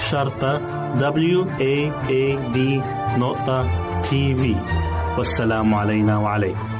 شرطة W A A D نقطة تي في والسلام علينا وعليكم.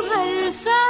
أيها الفاتح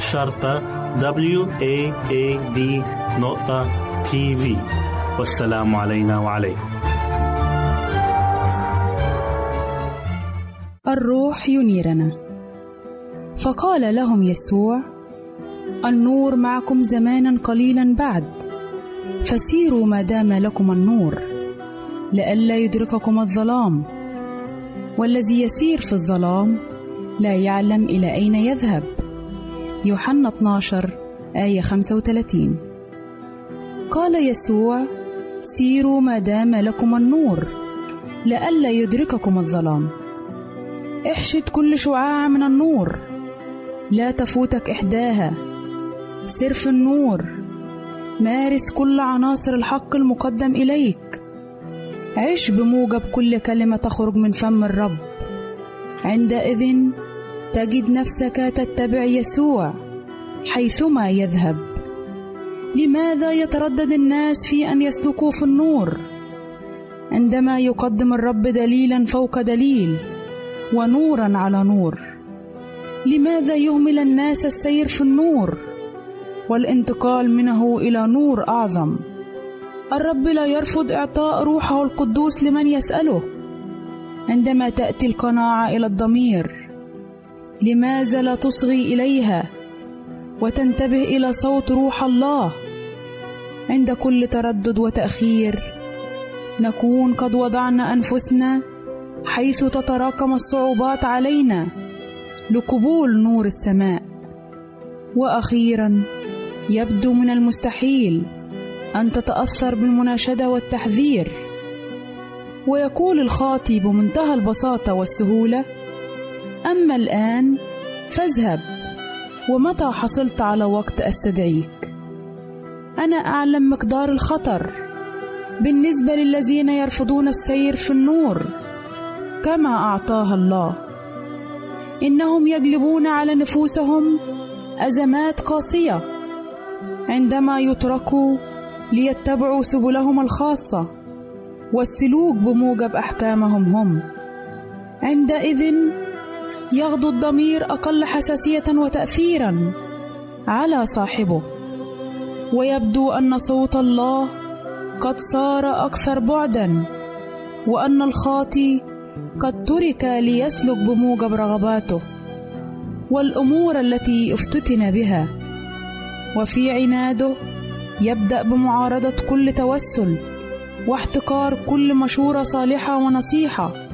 شرطة W A A D نقطة تي في والسلام علينا وعليكم. الروح ينيرنا. فقال لهم يسوع النور معكم زمانا قليلا بعد فسيروا ما دام لكم النور لئلا يدرككم الظلام. والذي يسير في الظلام لا يعلم إلى أين يذهب. يوحنا 12 آية 35 قال يسوع سيروا ما دام لكم النور لئلا يدرككم الظلام. احشد كل شعاع من النور لا تفوتك إحداها. سر في النور مارس كل عناصر الحق المقدم إليك. عش بموجب كل كلمة تخرج من فم الرب. عندئذ تجد نفسك تتبع يسوع حيثما يذهب. لماذا يتردد الناس في أن يسلكوا في النور؟ عندما يقدم الرب دليلا فوق دليل ونورا على نور لماذا يهمل الناس السير في النور والانتقال منه إلى نور أعظم؟ الرب لا يرفض إعطاء روحه القدوس لمن يسأله. عندما تأتي القناعة إلى الضمير لماذا لا تصغي إليها وتنتبه إلى صوت روح الله. عند كل تردد وتأخير نكون قد وضعنا أنفسنا حيث تتراكم الصعوبات علينا لقبول نور السماء. وأخيرا يبدو من المستحيل أن تتأثر بالمناشدة والتحذير. ويقول الخاطي بمنتهى البساطة والسهولة أما الآن فاذهب. ومتى حصلت على وقت أستدعيك؟ أنا أعلم مقدار الخطر. بالنسبة للذين يرفضون السير في النور كما أعطاها الله. إنهم يجلبون على نفوسهم أزمات قاسية عندما يتركوا ليتبعوا سبلهم الخاصة والسلوك بموجب أحكامهم هم. عندئذ يغدو الضمير أقل حساسية وتاثيرا على صاحبه. ويبدو أن صوت الله قد صار أكثر بعدا وأن الخاطي قد ترك ليسلك بموجب رغباته والأمور التي افتتن بها. وفي عناده يبدأ بمعارضة كل توسل واحتقار كل مشورة صالحة ونصيحة.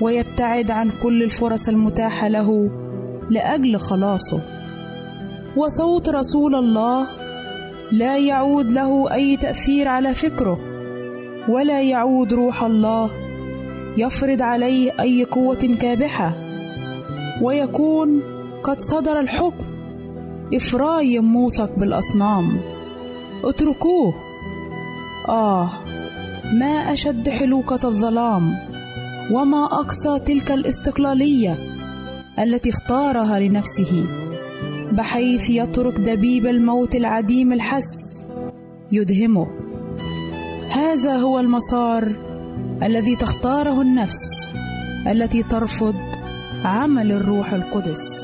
ويبتعد عن كل الفرص المتاحة له لأجل خلاصه. وصوت رسول الله لا يعود له أي تأثير على فكره ولا يعود روح الله يفرض عليه أي قوة كابحة. ويكون قد صدر الحكم افرايم موثق بالأصنام. اتركوه. آه ما أشد حلوقة الظلام. وما أقصى تلك الاستقلالية التي اختارها لنفسه بحيث يترك دبيب الموت العديم الحس يدهمه. هذا هو المسار الذي تختاره النفس التي ترفض عمل الروح القدس.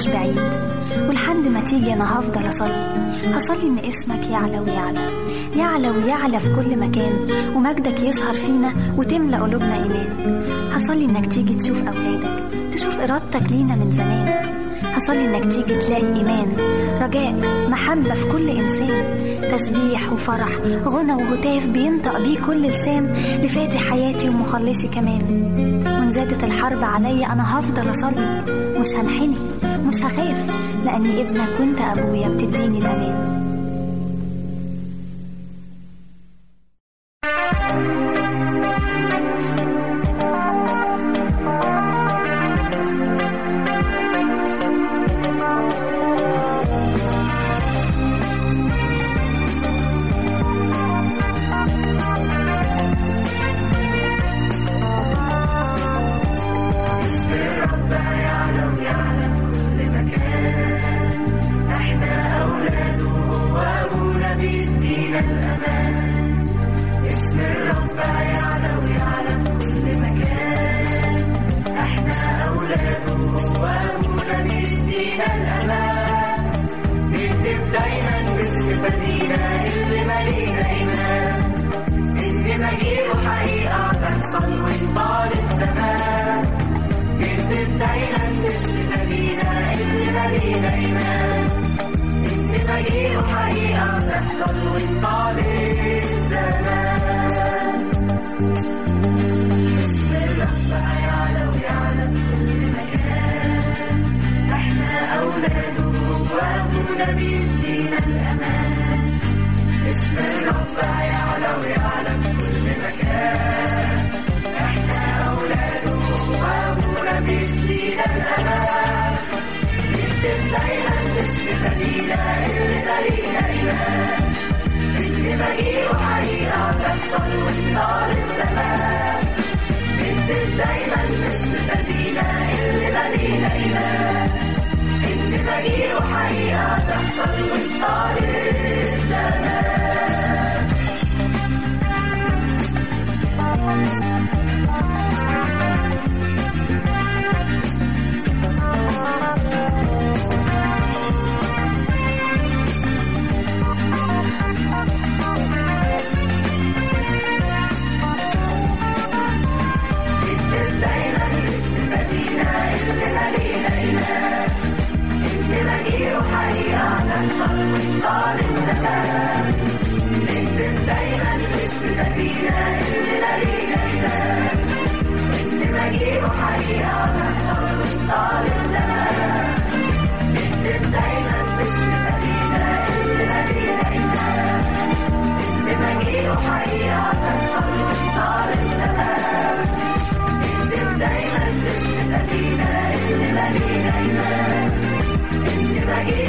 مش بعيد. ولحد ما تيجي أنا هفضل أصلي. هصلي إن اسمك يعلى ويعلى. يعلى ويعلى في كل مكان. ومجدك يظهر فينا وتملى قلوبنا إيمان. هصلي إنك تيجي تشوف أولادك. تشوف إرادتك لينا من زمان. هصلي إنك تيجي تلاقي إيمان رجاء محبة في كل إنسان. تسبيح وفرح غنى وهتاف بينطق بيه كل لسان لفاتي حياتي ومخلصي كمان. وإن زادت الحرب عليا أنا هفضل أصلي. مش هنحني. مش هخاف لأني ابنك وانت أبويا بتديني الأمان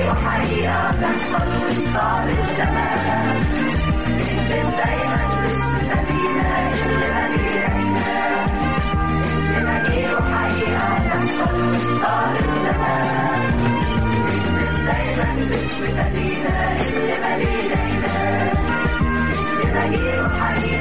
وحقيقة بنسى الوسطى للزمان بنكتب دايما باسم مدينة اللي مدينة اللي مدينة وحقيقة بنسى الوسطى للزمان بنكتب دايما باسم مدينة اللي مدينة اللي مدينة وحقيقة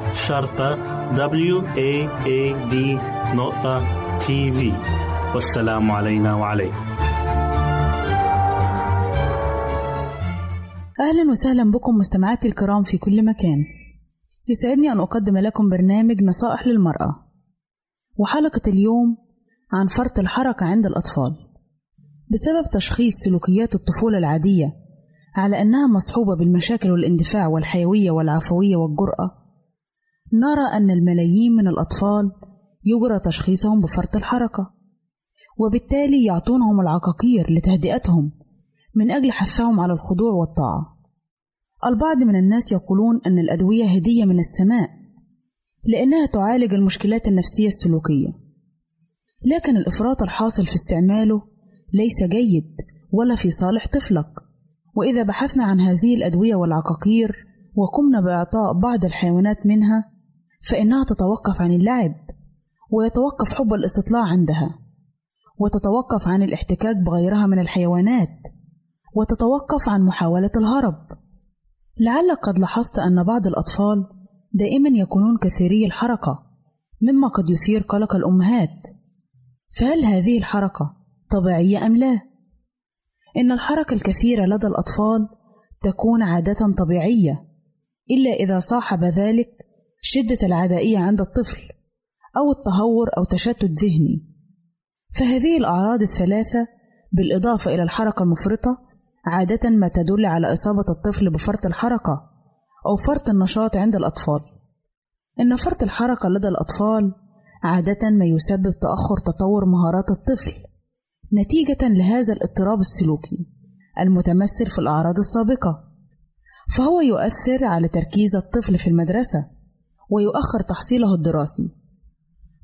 شرطة W A A D نقطة تي في والسلام علينا وعليكم. أهلا وسهلا بكم مستمعاتي الكرام في كل مكان. يسعدني أن أقدم لكم برنامج نصائح للمرأة. وحلقة اليوم عن فرط الحركة عند الأطفال. بسبب تشخيص سلوكيات الطفولة العادية على أنها مصحوبة بالمشاكل والاندفاع والحيوية والعفوية والجرأة نرى أن الملايين من الأطفال يجرى تشخيصهم بفرط الحركة وبالتالي يعطونهم العقاقير لتهدئتهم من أجل حثهم على الخضوع والطاعة. البعض من الناس يقولون أن الأدوية هدية من السماء لأنها تعالج المشكلات النفسية السلوكية. لكن الإفراط الحاصل في استعماله ليس جيد ولا في صالح طفلك. وإذا بحثنا عن هذه الأدوية والعقاقير وقمنا بإعطاء بعض الحيوانات منها فإنها تتوقف عن اللعب ويتوقف حب الاستطلاع عندها وتتوقف عن الاحتكاك بغيرها من الحيوانات وتتوقف عن محاولة الهرب لعلك قد لاحظت أن بعض الأطفال دائما يكونون كثيري الحركة مما قد يثير قلق الأمهات فهل هذه الحركة طبيعية أم لا؟ إن الحركة الكثيرة لدى الأطفال تكون عادة طبيعية إلا إذا صاحب ذلك شدة العدائية عند الطفل أو التهور أو تشتت ذهني فهذه الأعراض الثلاثة بالإضافة إلى الحركة المفرطة عادة ما تدل على إصابة الطفل بفرط الحركة أو فرط النشاط عند الأطفال. إن فرط الحركة لدى الأطفال عادة ما يسبب تأخر تطور مهارات الطفل نتيجة لهذا الاضطراب السلوكي المتمثل في الأعراض السابقة، فهو يؤثر على تركيز الطفل في المدرسة ويؤخر تحصيله الدراسي،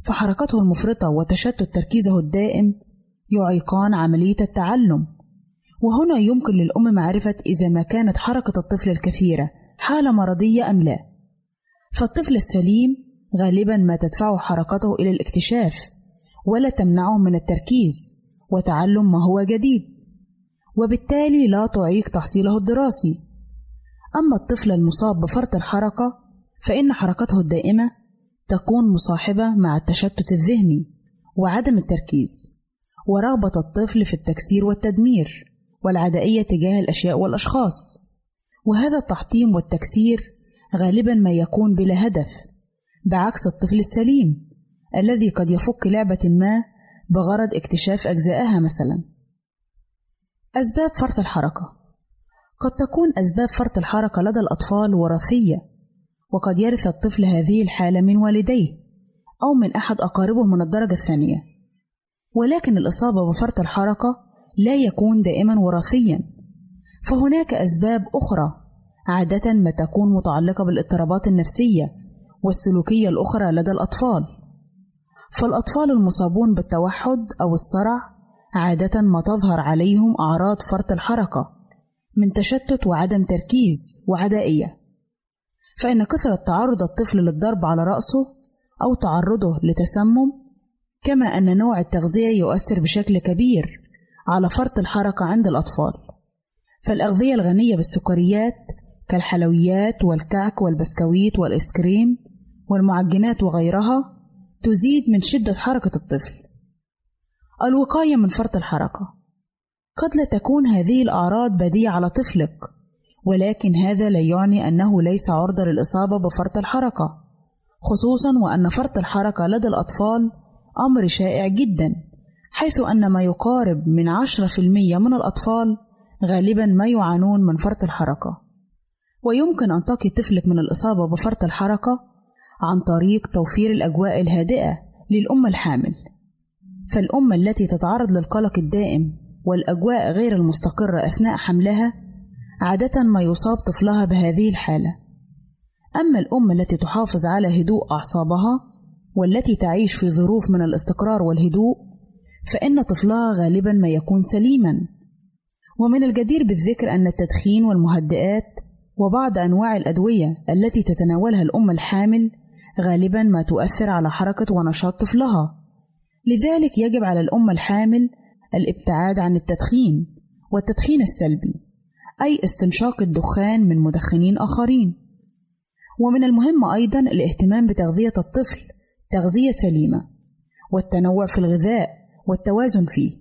فحركته المفرطة وتشتت تركيزه الدائم يعيقان عملية التعلم. وهنا يمكن للأم معرفة إذا ما كانت حركة الطفل الكثيرة حالة مرضية أم لا. فالطفل السليم غالبا ما تدفعه حركته إلى الاكتشاف ولا تمنعه من التركيز وتعلم ما هو جديد وبالتالي لا تعيق تحصيله الدراسي. أما الطفل المصاب بفرط الحركة فإن حركته الدائمة تكون مصاحبة مع التشتت الذهني وعدم التركيز ورغبة الطفل في التكسير والتدمير والعدائية تجاه الأشياء والأشخاص. وهذا التحطيم والتكسير غالبا ما يكون بلا هدف بعكس الطفل السليم الذي قد يفك لعبة ما بغرض اكتشاف أجزائها مثلا. أسباب فرط الحركة. قد تكون أسباب فرط الحركة لدى الأطفال وراثية وقد يرث الطفل هذه الحالة من والديه أو من أحد أقاربه من الدرجة الثانية. ولكن الإصابة بفرط الحركة لا يكون دائما وراثيا. فهناك أسباب أخرى عادة ما تكون متعلقة بالاضطرابات النفسية والسلوكية الأخرى لدى الأطفال. فالأطفال المصابون بالتوحد أو الصرع عادة ما تظهر عليهم أعراض فرط الحركة من تشتت وعدم تركيز وعدائية. فإن كثرة تعرض الطفل للضرب على رأسه أو تعرضه لتسمم كما أن نوع التغذية يؤثر بشكل كبير على فرط الحركة عند الأطفال. فالأغذية الغنية بالسكريات كالحلويات والكعك والبسكويت والإسكريم والمعجنات وغيرها تزيد من شدة حركة الطفل. الوقاية من فرط الحركة. قد لا تكون هذه الأعراض بديعة على طفلك ولكن هذا لا يعني أنه ليس عرضة للإصابة بفرط الحركة خصوصا وأن فرط الحركة لدى الأطفال أمر شائع جدا حيث أن ما يقارب من 10% من الأطفال غالبا ما يعانون من فرط الحركة. ويمكن أن تقي طفلك من الإصابة بفرط الحركة عن طريق توفير الأجواء الهادئة للأم الحامل. فالأم التي تتعرض للقلق الدائم والأجواء غير المستقرة أثناء حملها عادة ما يصاب طفلها بهذه الحالة. أما الأم التي تحافظ على هدوء أعصابها والتي تعيش في ظروف من الاستقرار والهدوء فإن طفلها غالبا ما يكون سليما. ومن الجدير بالذكر أن التدخين والمهدئات وبعض أنواع الأدوية التي تتناولها الأم الحامل غالبا ما تؤثر على حركة ونشاط طفلها. لذلك يجب على الأم الحامل الابتعاد عن التدخين والتدخين السلبي. أي استنشاق الدخان من مدخنين آخرين. ومن المهم أيضا الاهتمام بتغذية الطفل تغذية سليمة والتنوع في الغذاء والتوازن فيه.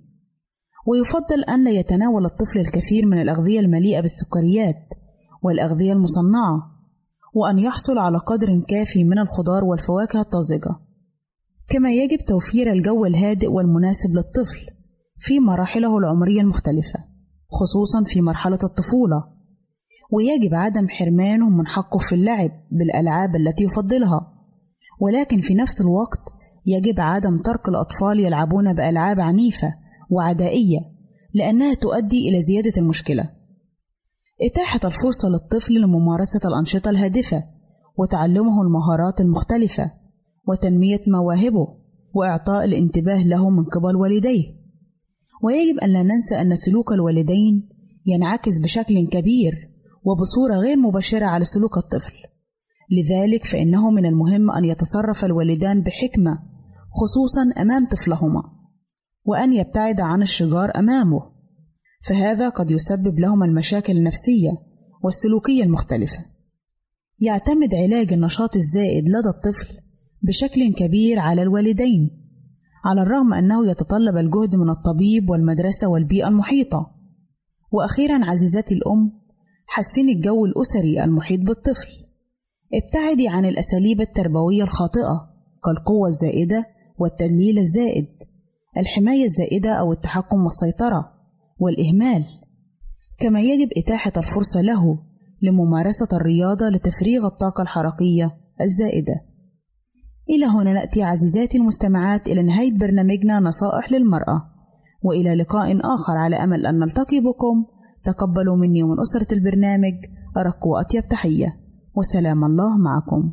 ويفضل أن لا يتناول الطفل الكثير من الأغذية المليئة بالسكريات والأغذية المصنعة وأن يحصل على قدر كافي من الخضار والفواكه الطازجة. كما يجب توفير الجو الهادئ والمناسب للطفل في مراحله العمرية المختلفة. خصوصا في مرحلة الطفولة. ويجب عدم حرمانه من حقه في اللعب بالألعاب التي يفضلها. ولكن في نفس الوقت يجب عدم ترك الأطفال يلعبون بألعاب عنيفة وعدائية لأنها تؤدي إلى زيادة المشكلة. إتاحة الفرصة للطفل لممارسة الأنشطة الهادفة وتعلمه المهارات المختلفة وتنمية مواهبه وإعطاء الانتباه له من قبل والديه. ويجب أن لا ننسى أن سلوك الوالدين ينعكس بشكل كبير وبصورة غير مباشرة على سلوك الطفل. لذلك فإنه من المهم أن يتصرف الوالدان بحكمة خصوصا أمام طفلهما وأن يبتعد عن الشجار أمامه. فهذا قد يسبب لهما المشاكل النفسية والسلوكية المختلفة. يعتمد علاج النشاط الزائد لدى الطفل بشكل كبير على الوالدين. على الرغم أنه يتطلب الجهد من الطبيب والمدرسة والبيئة المحيطة. وأخيرا عزيزتي الأم حسني الجو الأسري المحيط بالطفل. ابتعدي عن الأساليب التربوية الخاطئة كالقوة الزائدة والتدليل الزائد الحماية الزائدة أو التحكم والسيطرة والإهمال. كما يجب إتاحة الفرصة له لممارسة الرياضة لتفريغ الطاقة الحركية الزائدة. إلى هنا نأتي عزيزاتي المستمعات إلى نهاية برنامجنا نصائح للمرأة. وإلى لقاء آخر على أمل أن نلتقي بكم. تقبلوا مني ومن أسرة البرنامج أرق وأطيب تحية. وسلام الله معكم.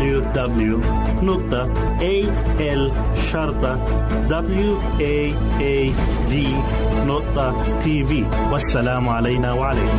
www.al-waad.tv والسلام علينا وعليكم.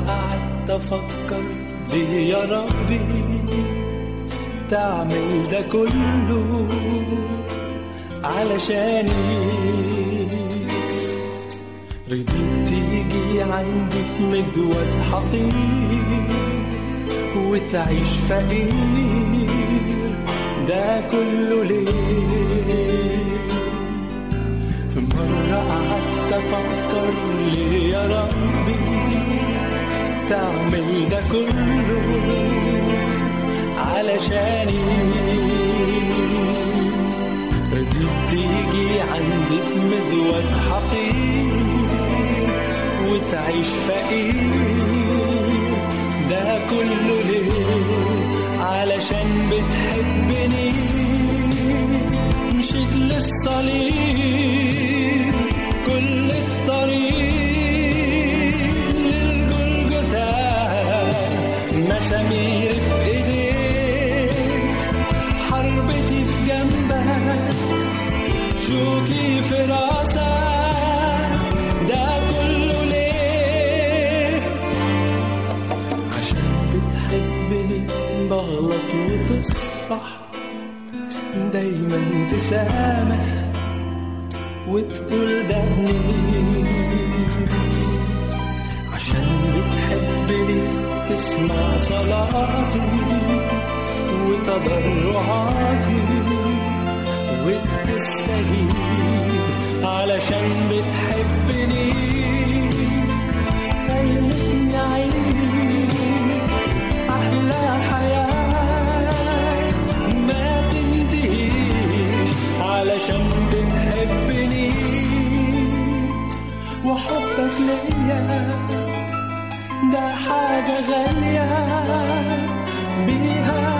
مرة قعدت أفكر ليه يا ربي تعمل ده كله علشاني رضيت تيجي عندي في مدود حقير وتعيش فقير ده كله ليه؟ في مرة قعدت أفكر ليه وتعمل ده كله علشاني. رضيت تيجي عندي في مذود حقير وتعيش فقير. ده كله ليه؟ علشان بتحبني. مشيت للصليب. تسامح وتقول ده عشان بتحبني تسمع صلاتي وتضرعاتي وبتستجيب علشان بتحبني ده حاجة غالية بيها.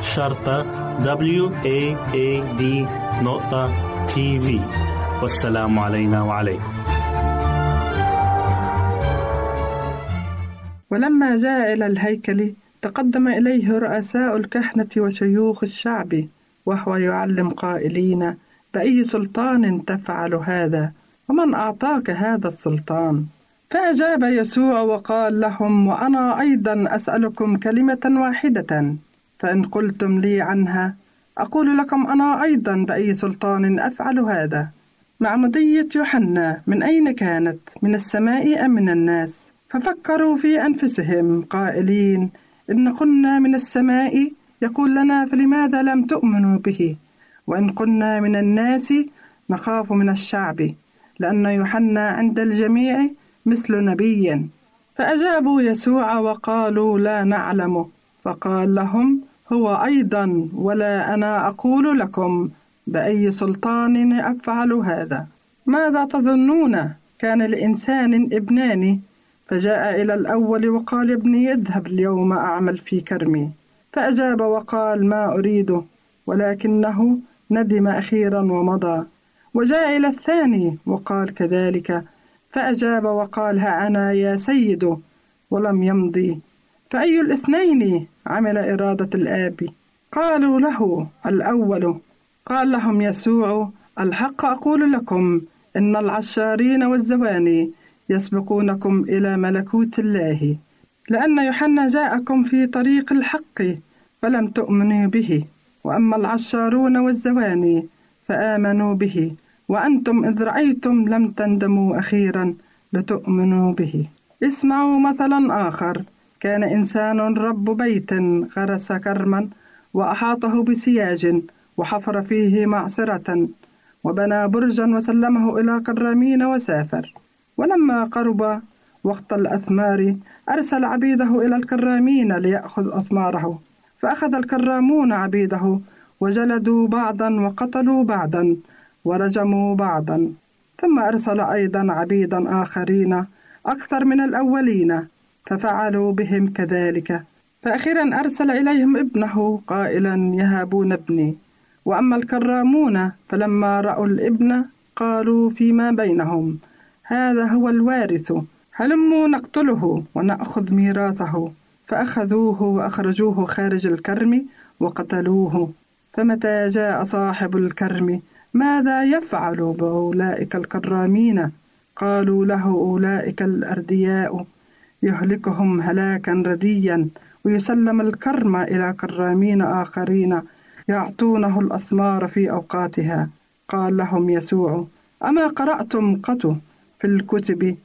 شرطة W A A D نقطة تي في والسلام علينا وعليكم. ولما جاء إلى الهيكل تقدم إليه رؤساء الكهنة وشيوخ الشعب وهو يعلم قائلين بأي سلطان تفعل هذا؟ ومن أعطاك هذا السلطان؟ فأجاب يسوع وقال لهم وأنا أيضا أسألكم كلمة واحدة. فإن قلتم لي عنها أقول لكم أنا أيضا بأي سلطان أفعل هذا معمودية يوحنا من أين كانت؟ من السماء أم من الناس؟ ففكروا في أنفسهم قائلين إن قلنا من السماء يقول لنا فلماذا لم تؤمنوا به؟ وإن قلنا من الناس نخاف من الشعب لأن يوحنا عند الجميع مثل نبي فأجابوا يسوع وقالوا لا نعلم فقال لهم هو أيضا ولا أنا أقول لكم بأي سلطان أفعل هذا. ماذا تظنون؟ كان لإنسان ابنان. فجاء إلى الأول وقال ابني اذهب اليوم أعمل في كرمي. فأجاب وقال ما أريده ولكنه ندم أخيرا ومضى. وجاء إلى الثاني وقال كذلك فأجاب وقال ها أنا يا سيد ولم يمضي. فأي الاثنين عمل إرادة الآب؟ قالوا له الأول. قال لهم يسوع الحق أقول لكم إن العشارين والزواني يسبقونكم إلى ملكوت الله لأن يوحنا جاءكم في طريق الحق فلم تؤمنوا به. وأما العشارون والزواني فآمنوا به وأنتم إذ رأيتم لم تندموا أخيرا لتؤمنوا به. اسمعوا مثلا آخر. كان إنسان رب بيت غرس كرما وأحاطه بسياج وحفر فيه معصرة وبنى برجا وسلمه إلى كرامين وسافر. ولما قرب وقت الأثمار أرسل عبيده إلى الكرامين ليأخذ أثماره. فأخذ الكرامون عبيده وجلدوا بعضا وقتلوا بعضا ورجموا بعضا. ثم أرسل أيضا عبيدا آخرين أكثر من الأولين ففعلوا بهم كذلك. فأخيرا أرسل إليهم ابنه قائلا يهابون ابني. وأما الكرامون فلما رأوا الابن قالوا فيما بينهم؟ هذا هو الوارث. هلموا نقتله ونأخذ ميراثه. فأخذوه وأخرجوه خارج الكرم وقتلوه. فمتى جاء صاحب الكرم؟ ماذا يفعل بأولئك الكرامين؟ قالوا له أولئك الأردياء. يهلكهم هلاكا رديا ويسلم الكرم إلى كرامين آخرين يعطونه الأثمار في أوقاتها. قال لهم يسوع أما قرأتم قط في الكتب؟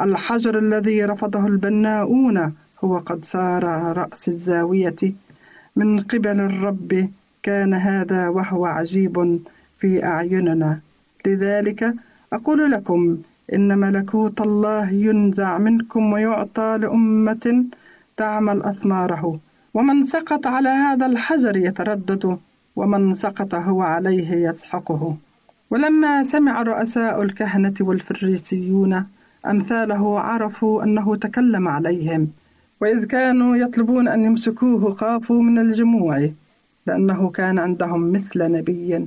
الحجر الذي رفضه البناؤون هو قد صار رأس الزاوية. من قبل الرب كان هذا وهو عجيب في أعيننا. لذلك أقول لكم إن ملكوت الله ينزع منكم ويعطى لأمة تعمل أثماره. ومن سقط على هذا الحجر يتردد ومن سقط هو عليه يسحقه. ولما سمع رؤساء الكهنة والفريسيون أمثاله عرفوا أنه تكلم عليهم. وإذ كانوا يطلبون أن يمسكوه خافوا من الجموع لأنه كان عندهم مثل نبي.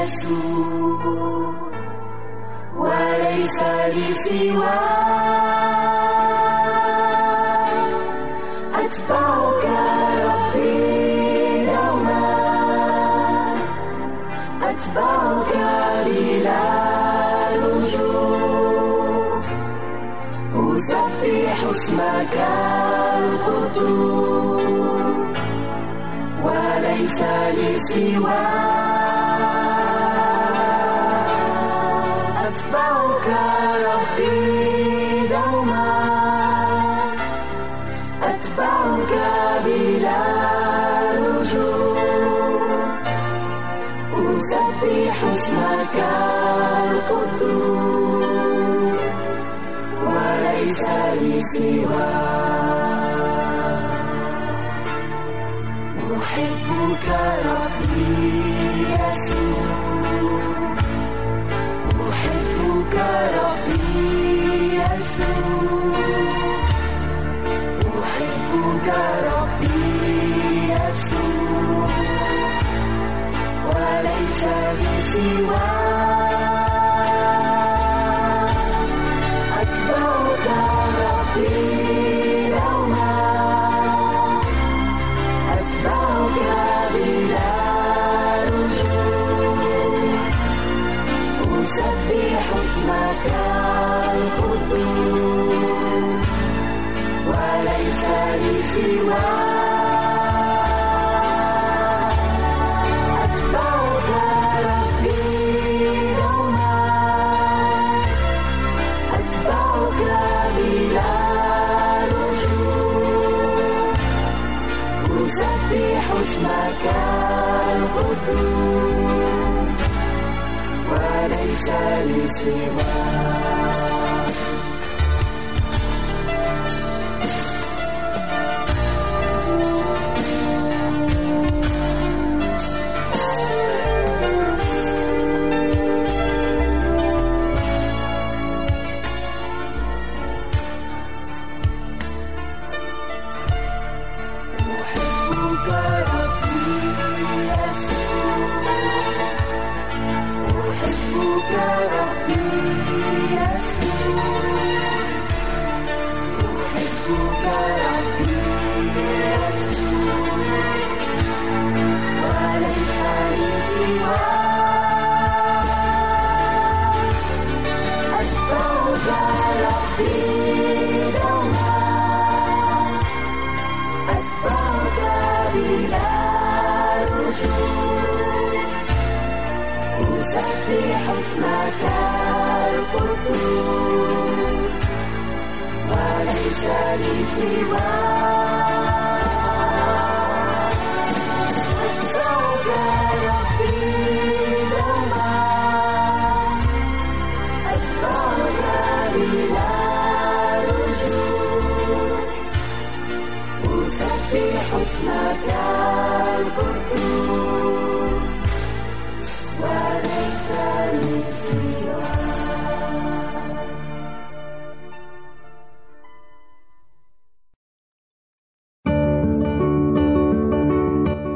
يسوع وليس لي سواك أتبعك ربي دوما أتبعك بلا رجوع أسبح اسمك القدوس وليس لي سواك لي وليس لي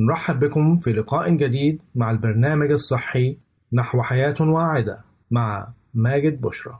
نرحب بكم في لقاء جديد مع البرنامج الصحي نحو حياة واعدة مع ماجد بشرى.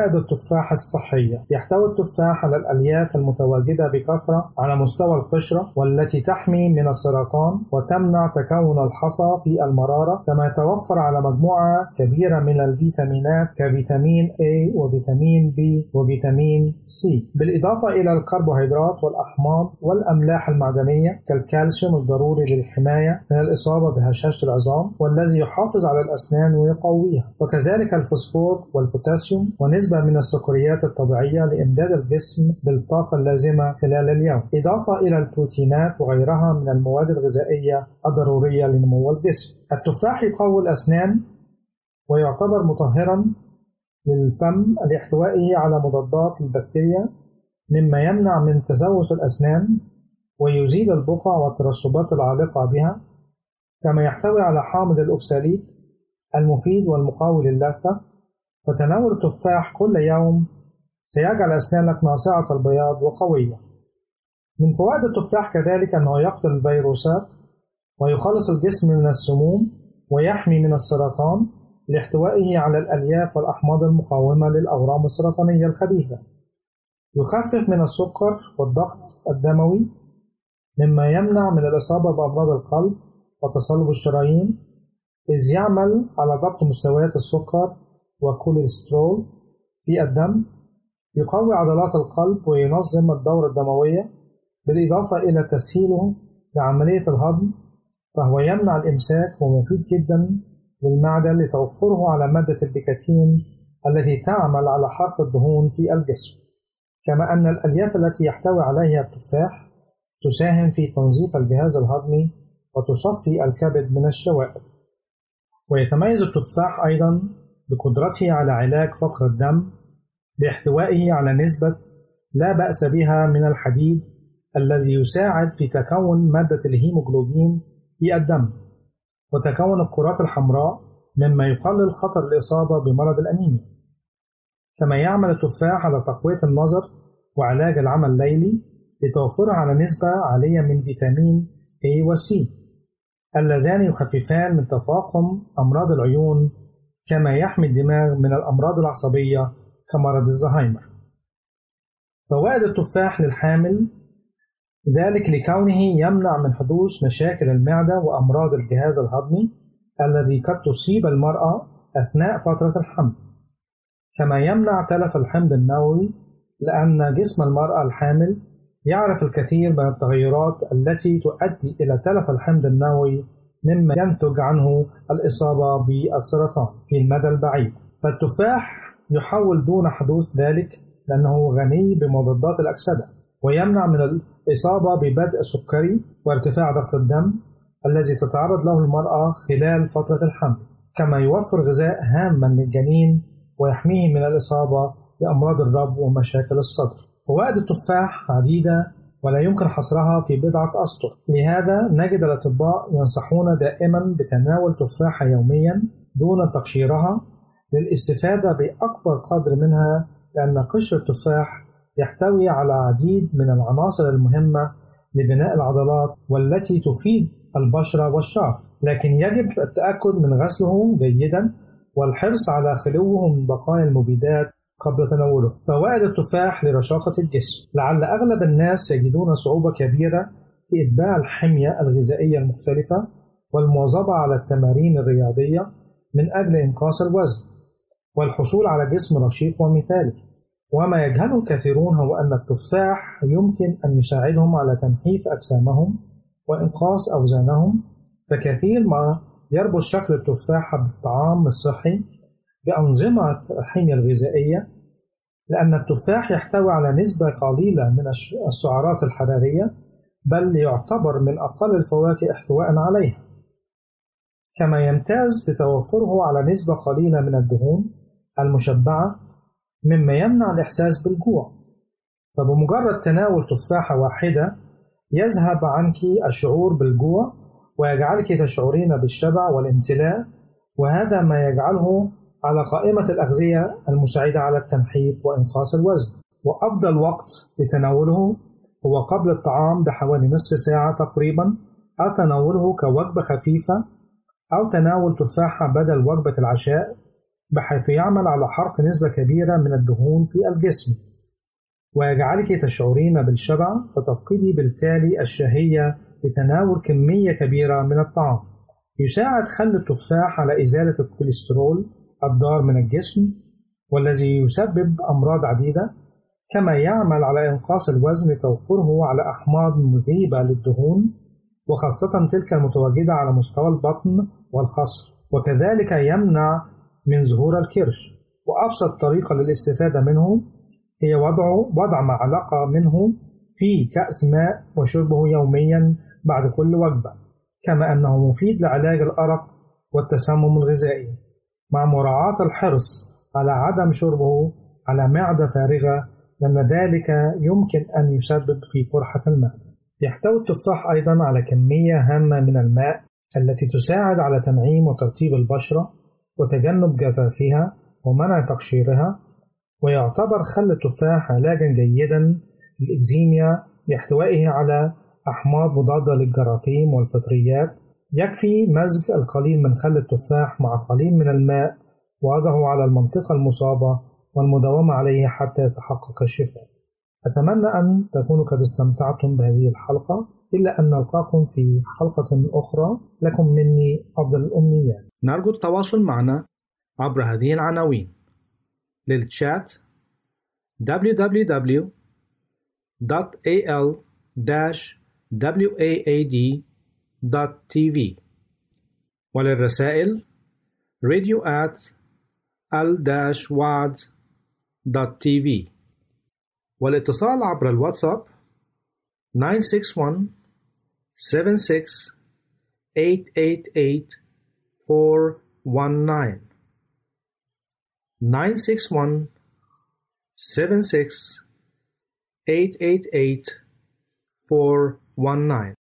فوائد التفاح الصحية. يحتوي التفاح على الألياف المتواجدة بكثرة على مستوى القشرة والتي تحمي من السرطان وتمنع تكون الحصى في المرارة كما يتوفر على مجموعة كبيرة من الفيتامينات كفيتامين A وفيتامين B وفيتامين C. بالإضافة إلى الكربوهيدرات والأحماض والأملاح المعدنية كالكالسيوم الضروري للحماية من الإصابة بهشاشة العظام والذي يحافظ على الأسنان ويقويها. وكذلك الفوسفور والبوتاسيوم ونسبة من السكريات الطبيعية لإمداد الجسم بالطاقة اللازمة خلال اليوم. إضافة إلى البروتينات وغيرها من المواد الغذائية الضرورية لنمو الجسم. التفاح يقوي الأسنان ويعتبر مطهرا للفم لإحتوائه على مضادات البكتيريا مما يمنع من تسوس الأسنان ويزيل البقع والترسبات العالقة بها كما يحتوي على حامض الأكساليت المفيد والمقاوي للثة فتناول التفاح كل يوم سيجعل أسنانك ناصعة البياض وقوية. من فوائد التفاح كذلك أنه يقتل الفيروسات ويخلص الجسم من السموم ويحمي من السرطان لاحتوائه على الألياف والأحماض المقاومة للأورام السرطانية الخبيثة. يخفف من السكر والضغط الدموي مما يمنع من الإصابة بأمراض القلب وتصلب الشرايين. إذ يعمل على ضبط مستويات السكر والكوليسترول في الدم يقوي عضلات القلب وينظم الدورة الدموية بالإضافة إلى تسهيله لعملية الهضم فهو يمنع الإمساك ومفيد جدا للمعدة لتوفره على مادة البيكاتين التي تعمل على حرق الدهون في الجسم. كما أن الألياف التي يحتوي عليها التفاح تساهم في تنظيف الجهاز الهضمي وتصفي الكبد من الشوائب. ويتميز التفاح أيضا بقدرته على علاج فقر الدم باحتوائه على نسبة لا بأس بها من الحديد الذي يساعد في تكون مادة الهيموغلوبين في الدم وتكون الكرات الحمراء مما يقلل خطر الإصابة بمرض الأنيميا. كما يعمل التفاح على تقوية النظر وعلاج العمى الليلي لتوفره على نسبة عالية من فيتامين A و C اللذان يخففان من تفاقم أمراض العيون كما يحمي الدماغ من الأمراض العصبية كمرض الزهايمر. فوائد التفاح للحامل ذلك لكونه يمنع من حدوث مشاكل المعدة وأمراض الجهاز الهضمي الذي قد تصيب المرأة أثناء فترة الحمل. كما يمنع تلف الحمض النووي لأن جسم المرأة الحامل يعرف الكثير من التغيرات التي تؤدي إلى تلف الحمض النووي مما ينتج عنه الإصابة بالسرطان في المدى البعيد. فالتفاح يحول دون حدوث ذلك لأنه غني بمضادات الأكسدة ويمنع من الإصابة ببدء سكري وارتفاع ضغط الدم الذي تتعرض له المرأة خلال فترة الحمل كما يوفر غذاء هاما للجنين ويحميه من الإصابة بأمراض الرب ومشاكل الصدر. فوائد التفاح عديدة ولا يمكن حصرها في بضعة أسطر. لهذا نجد الأطباء ينصحون دائما بتناول تفاحة يوميا دون تقشيرها للاستفادة بأكبر قدر منها لأن قشر التفاح يحتوي على عديد من العناصر المهمة لبناء العضلات والتي تفيد البشرة والشعر لكن يجب التأكد من غسله جيدا والحرص على خلوه من بقايا المبيدات قبل تناوله. فوائد التفاح لرشاقة الجسم. لعل أغلب الناس يجدون صعوبة كبيرة في إتباع الحمية الغذائية المختلفة والمواظبة على التمارين الرياضية من أجل إنقاص الوزن والحصول على جسم رشيق ومثالي. وما يجهله الكثيرون هو أن التفاح يمكن أن يساعدهم على تنحيف أجسامهم وإنقاص أوزانهم فكثير ما يربط شكل التفاحة بالطعام الصحي بأنظمة الحمية الغذائية لأن التفاح يحتوي على نسبة قليلة من السعرات الحرارية بل يعتبر من أقل الفواكه احتواء عليها. كما يمتاز بتوفره على نسبة قليلة من الدهون المشبعة مما يمنع الإحساس بالجوع فبمجرد تناول تفاحة واحدة يذهب عنك الشعور بالجوع ويجعلك تشعرين بالشبع والامتلاء وهذا ما يجعله على قائمة الأغذية المساعدة على التنحيف وإنقاص الوزن. وأفضل وقت لتناوله هو قبل الطعام بحوالي نصف ساعة تقريبا أو تناوله كوجبة خفيفة أو تناول تفاحة بدل وجبة العشاء بحيث يعمل على حرق نسبة كبيرة من الدهون في الجسم. ويجعلك تشعرين بالشبع فتفقدي بالتالي الشهية لتناول كمية كبيرة من الطعام. يساعد خل التفاح على إزالة الكوليسترول الضار من الجسم والذي يسبب أمراض عديدة كما يعمل على إنقاص الوزن لتوفره على أحماض مذيبة للدهون وخاصة تلك المتواجدة على مستوى البطن والخصر. وكذلك يمنع من ظهور الكرش. وأبسط طريقة للاستفادة منه هي وضع وضع معلقة منه في كأس ماء وشربه يوميا بعد كل وجبة كما أنه مفيد لعلاج الأرق والتسمم الغذائي. مع مراعاة الحرص على عدم شربه على معدة فارغة لأن ذلك يمكن أن يسبب في قرحة الماء. يحتوي التفاح أيضا على كمية هامة من الماء التي تساعد على تنعيم وترطيب البشرة وتجنب جفافها ومنع تقشيرها ويعتبر خل التفاح علاجا جيدا للإكزيميا لاحتوائه على أحماض مضادة للجراثيم والفطريات يكفي مزج القليل من خل التفاح مع قليل من الماء ووضعه على المنطقة المصابة والمداومة عليه حتى يتحقق الشفاء. أتمنى أن تكونوا قد استمتعتم بهذه الحلقة إلا أن نلقاكم في حلقة أخرى. لكم مني أفضل الأمنيات. نرجو التواصل معنا عبر هذه العناوين. للتشات www.al-waad.tv وللرسائل radio at al-wad.tv والاتصال عبر الواتساب 961 76 888 419 961 76 888 419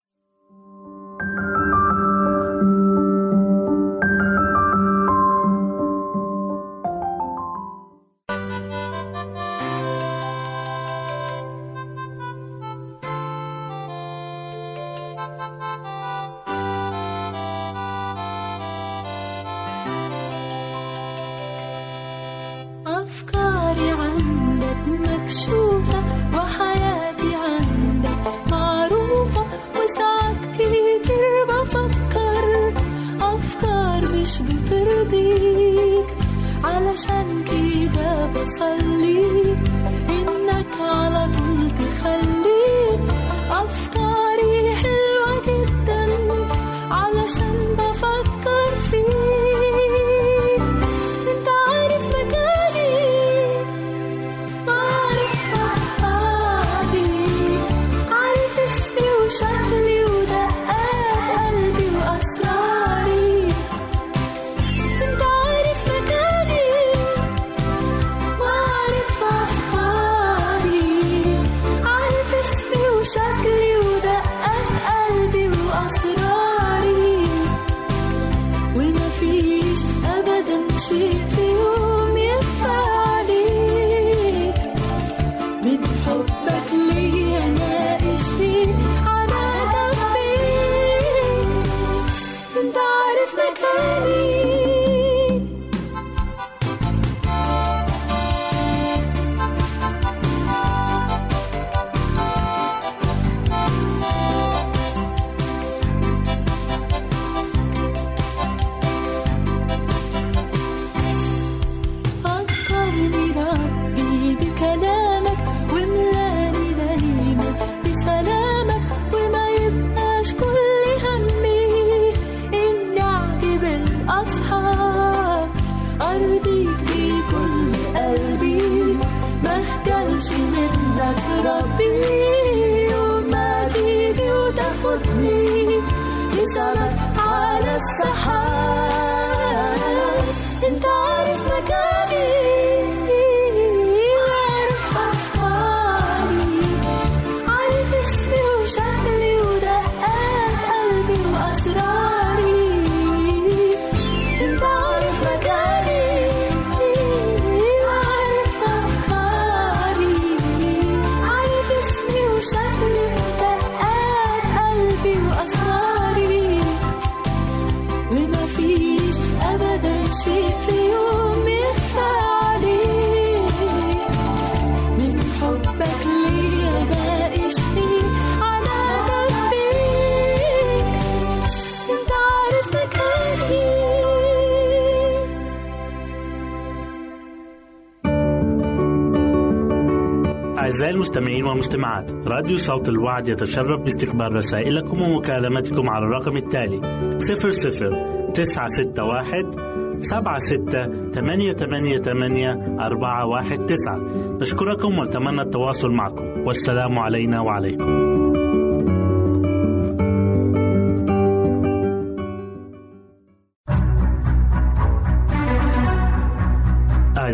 المستمعين والمستمعات راديو صوت الوعد يتشرف باستقبال رسائلكم ومكالمتكم على الرقم التالي 00 961 سبعة ستة ثمانية ثمانية ثمانية أربعة واحد تسعة. نشكركم ونتمنى التواصل معكم. والسلام علينا وعليكم.